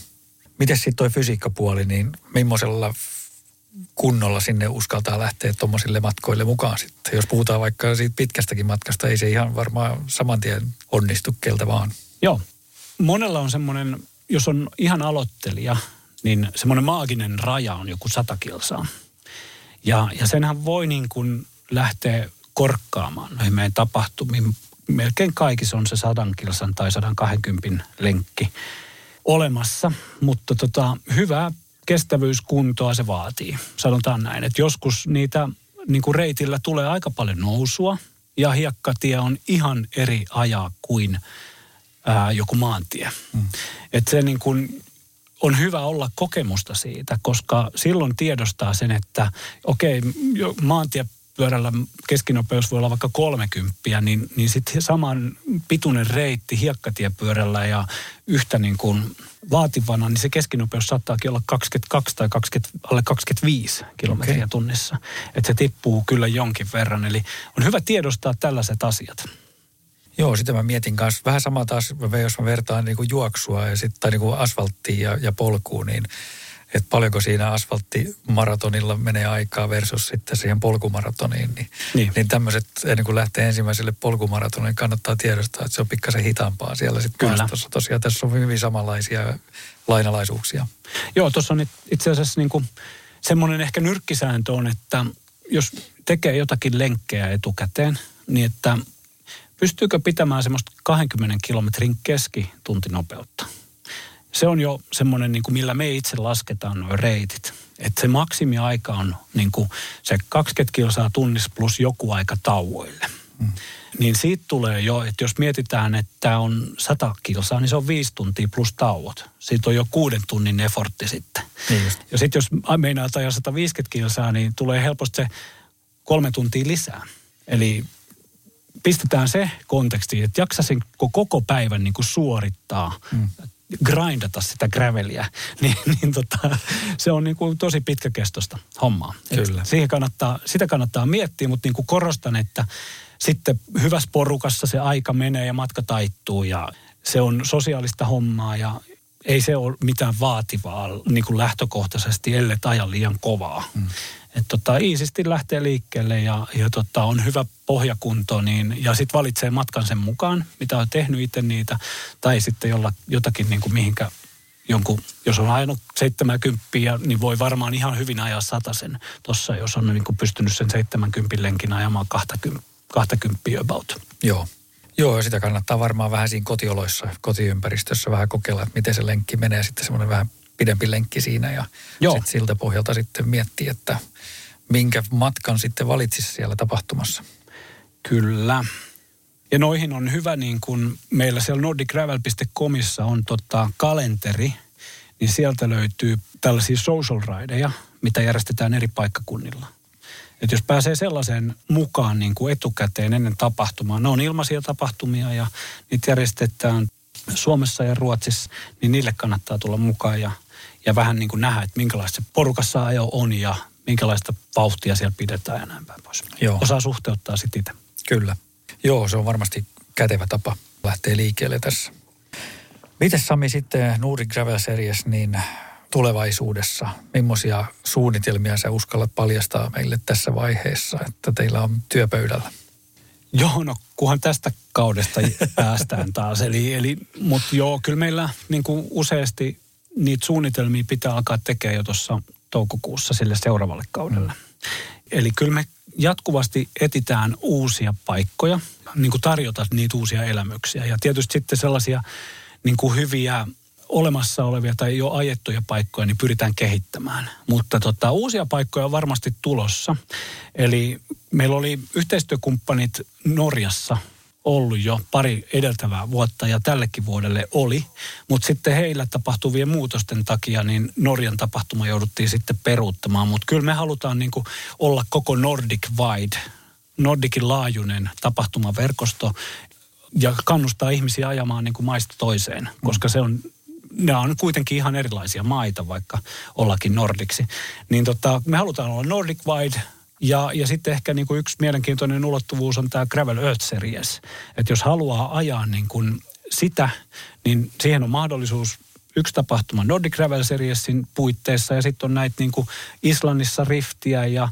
Miten sitten tuo fysiikkapuoli, niin millaisella kunnolla sinne uskaltaa lähteä tuommoisille matkoille mukaan sitten. Jos puhutaan vaikka siitä pitkästäkin matkasta, ei se ihan varmaan saman tien onnistu keltä vaan. Joo. Monella on semmoinen, jos on ihan aloittelija, niin semmoinen maaginen raja on joku sata kilsaa. Ja, ja senhän voi niin kuin lähteä korkkaamaan noihin meidän tapahtumiin. Melkein kaikissa on se sadan kilsan tai 120 lenkki olemassa, mutta tota, hyvää kestävyyskuntoa se vaatii. Sanotaan näin, että joskus niitä niin kuin reitillä tulee aika paljon nousua ja hiekkatie on ihan eri ajaa kuin ää, joku maantie. Mm. Että se niin kuin on hyvä olla kokemusta siitä, koska silloin tiedostaa sen, että okei, okay, maantie pyörällä keskinopeus voi olla vaikka 30, niin, niin sitten saman pituinen reitti hiekkatiepyörällä ja yhtä niin kuin vaativana, niin se keskinopeus saattaakin olla 22 tai 20, alle 25 kilometriä okay. tunnissa. Että se tippuu kyllä jonkin verran. Eli on hyvä tiedostaa tällaiset asiat. Joo, sitä mä mietin kanssa. Vähän sama taas, jos mä vertaan niin kuin juoksua ja sit, tai niin kuin asfalttiin ja, ja polkuun, niin – että paljonko siinä asfalttimaratonilla menee aikaa versus sitten siihen polkumaratoniin. Niin, niin. niin tämmöiset, ennen kuin lähtee ensimmäiselle polkumaratonille, kannattaa tiedostaa, että se on pikkasen hitaampaa siellä sitten maastossa. Tosiaan tässä on hyvin samanlaisia lainalaisuuksia. Joo, tuossa on itse asiassa niin kuin semmoinen ehkä nyrkkisääntö on, että jos tekee jotakin lenkkejä etukäteen, niin että pystyykö pitämään semmoista 20 kilometrin keskituntinopeutta – se on jo semmoinen, niin kuin millä me itse lasketaan nuo reitit. Että se maksimiaika on niin kuin se 20 kilsaa tunnissa plus joku aika tauoille. Mm. Niin siitä tulee jo, että jos mietitään, että on 100 kilsaa, niin se on viisi tuntia plus tauot. Siitä on jo kuuden tunnin effortti sitten. Niin ja sitten jos meinaa ajaa 150 kilsaa, niin tulee helposti se kolme tuntia lisää. Eli pistetään se konteksti, että jaksasin koko päivän niin kuin suorittaa mm grindata sitä graveliä, niin, niin tota, se on niin kuin tosi pitkäkestoista hommaa. Kyllä. siihen kannattaa, sitä kannattaa miettiä, mutta niin kuin korostan, että sitten hyvässä porukassa se aika menee ja matka taittuu ja se on sosiaalista hommaa ja ei se ole mitään vaativaa niin kuin lähtökohtaisesti, ellei aja liian kovaa. Mm että tota, iisisti lähtee liikkeelle ja, ja tota, on hyvä pohjakunto niin, ja sitten valitsee matkan sen mukaan, mitä on tehnyt itse niitä, tai sitten jolla, jotakin niin kuin mihinkä jonkun, jos on ajanut 70, niin voi varmaan ihan hyvin ajaa sen tuossa, jos on niin kuin pystynyt sen 70 lenkin ajamaan 20, 20 about. Joo. Joo, ja sitä kannattaa varmaan vähän siinä kotioloissa, kotiympäristössä vähän kokeilla, että miten se lenkki menee. Sitten semmoinen vähän pidempi lenkki siinä ja Joo. siltä pohjalta sitten miettiä, että minkä matkan sitten valitsisi siellä tapahtumassa. Kyllä. Ja noihin on hyvä, niin kuin meillä siellä nordicgravel.comissa on tota kalenteri, niin sieltä löytyy tällaisia social rideja, mitä järjestetään eri paikkakunnilla. Et jos pääsee sellaiseen mukaan niin kuin etukäteen ennen tapahtumaa, ne on ilmaisia tapahtumia ja niitä järjestetään Suomessa ja Ruotsissa, niin niille kannattaa tulla mukaan ja, ja vähän niin kuin nähdä, että minkälaista se porukassa ajo on ja minkälaista vauhtia siellä pidetään ja näin päin pois. Joo. Osaa suhteuttaa sitten itse. Kyllä. Joo, se on varmasti kätevä tapa lähteä liikkeelle tässä. Miten Sami sitten Nordic Gravel Series, niin tulevaisuudessa, millaisia suunnitelmia sä uskallat paljastaa meille tässä vaiheessa, että teillä on työpöydällä? Joo, no kunhan tästä kaudesta päästään taas. Eli, eli, Mutta joo, kyllä meillä niin kuin useasti niitä suunnitelmia pitää alkaa tekemään jo tuossa toukokuussa sille seuraavalle kaudelle. Mm. Eli kyllä me jatkuvasti etitään uusia paikkoja, niin kuin tarjota niitä uusia elämyksiä. Ja tietysti sitten sellaisia niin kuin hyviä olemassa olevia tai jo ajettuja paikkoja, niin pyritään kehittämään. Mutta tota, uusia paikkoja on varmasti tulossa. Eli meillä oli yhteistyökumppanit Norjassa ollut jo pari edeltävää vuotta ja tällekin vuodelle oli. Mutta sitten heillä tapahtuvien muutosten takia niin Norjan tapahtuma jouduttiin sitten peruuttamaan. Mutta kyllä me halutaan niinku olla koko Nordic Wide, Nordicin laajuinen tapahtumaverkosto ja kannustaa ihmisiä ajamaan niin kuin maista toiseen, koska se on nämä on kuitenkin ihan erilaisia maita, vaikka ollakin nordiksi. Niin tota, me halutaan olla Nordic Wide, ja, ja sitten ehkä niin kuin yksi mielenkiintoinen ulottuvuus on tämä Gravel Earth Series. Että jos haluaa ajaa niin kuin sitä, niin siihen on mahdollisuus yksi tapahtuma Nordic Gravel Seriesin puitteissa ja sitten on näitä niin kuin Islannissa riftiä ja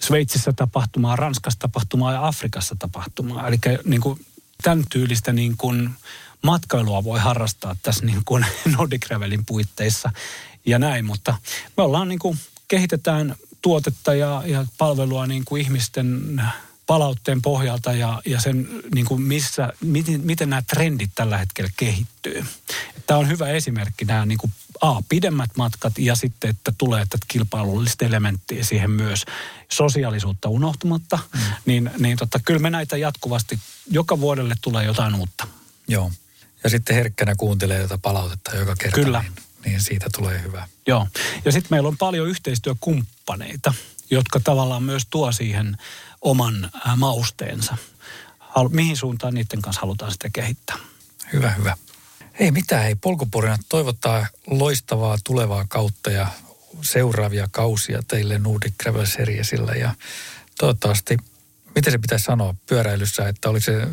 Sveitsissä tapahtumaa, Ranskassa tapahtumaa ja Afrikassa tapahtumaa. Eli niin kuin tämän tyylistä niin kuin matkailua voi harrastaa tässä niin kuin Nordic Gravelin puitteissa ja näin, mutta me ollaan niin kuin, kehitetään tuotetta ja, ja palvelua niin kuin ihmisten palautteen pohjalta ja, ja sen, niin kuin missä, miten, miten nämä trendit tällä hetkellä kehittyy. Tämä on hyvä esimerkki, nämä niin kuin, A, pidemmät matkat ja sitten, että tulee tätä kilpailullista elementtiä siihen myös sosiaalisuutta unohtumatta. Mm. Niin, niin totta, kyllä me näitä jatkuvasti, joka vuodelle tulee jotain uutta. Joo. Ja sitten herkkänä kuuntelee tätä palautetta joka kerta. Kyllä. Niin, niin siitä tulee hyvä. Joo. Ja sitten meillä on paljon yhteistyökumppaneita, jotka tavallaan myös tuo siihen oman mausteensa. Mihin suuntaan niiden kanssa halutaan sitä kehittää? Hyvä, hyvä. Ei mitään, ei polkupurina toivottaa loistavaa tulevaa kautta ja seuraavia kausia teille Nordic Gravel Seriesillä ja toivottavasti, miten se pitäisi sanoa pyöräilyssä, että oliko se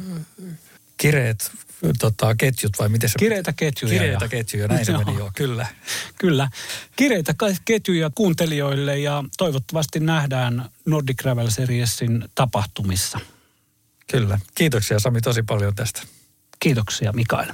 kireet tota, ketjut vai miten se... Kireitä ketjuja. Kireitä ja... ketjuja, näin se meni joo, kyllä. Kyllä. Kireitä ketjuja kuuntelijoille ja toivottavasti nähdään Nordic Gravel Seriesin tapahtumissa. Kyllä. Kiitoksia Sami tosi paljon tästä. Kiitoksia Mikael.